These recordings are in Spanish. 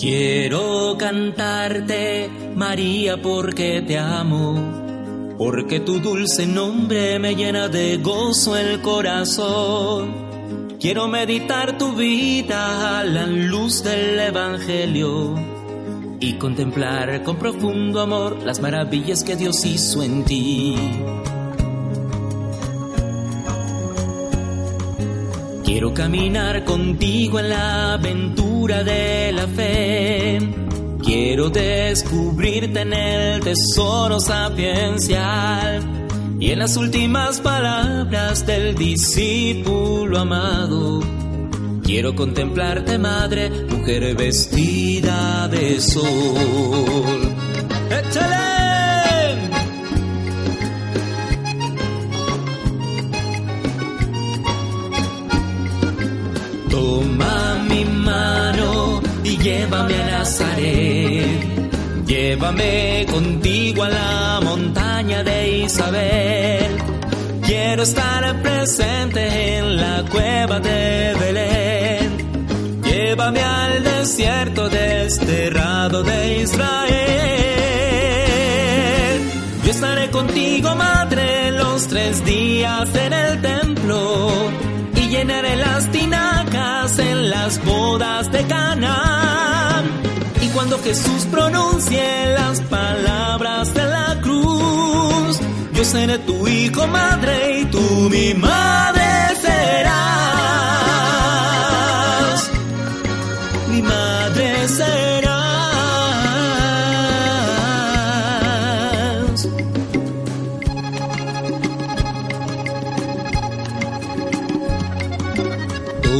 Quiero cantarte, María, porque te amo, porque tu dulce nombre me llena de gozo el corazón. Quiero meditar tu vida a la luz del Evangelio y contemplar con profundo amor las maravillas que Dios hizo en ti. Quiero caminar contigo en la aventura de la fe. Quiero descubrirte en el tesoro sapiencial y en las últimas palabras del discípulo amado. Quiero contemplarte, madre, mujer vestida de sol. Llévame a Nazaret. Llévame contigo a la montaña de Isabel. Quiero estar presente en la cueva de Belén. Llévame al desierto desterrado de Israel. Yo estaré contigo, madre, los tres días en el templo y llenaré las tinacas en las bodas de Canaán. Jesús pronuncie las palabras de la cruz, yo seré tu hijo, madre, y tú mi madre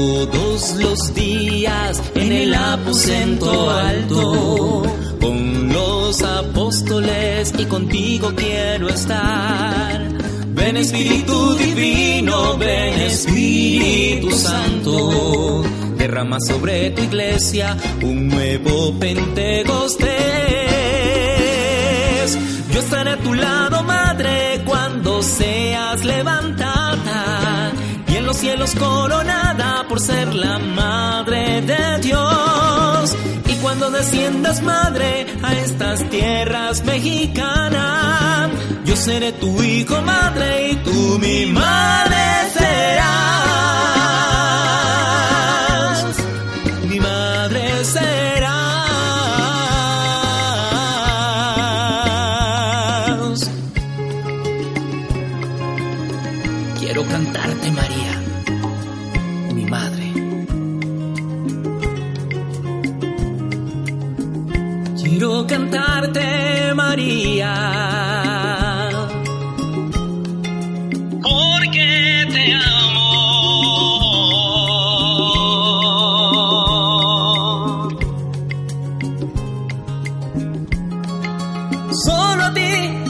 Todos los días en el aposento alto, con los apóstoles y contigo quiero estar. Ven Espíritu Divino, ven Espíritu Santo, derrama sobre tu iglesia un nuevo Pentecostés. Yo estaré a tu lado, Madre, cuando seas levantada y en los cielos coronada la Madre de Dios. Y cuando desciendas, Madre, a estas tierras mexicanas, yo seré tu hijo, Madre, y tú mi Madre cantarte, María. Porque te amo. Solo ti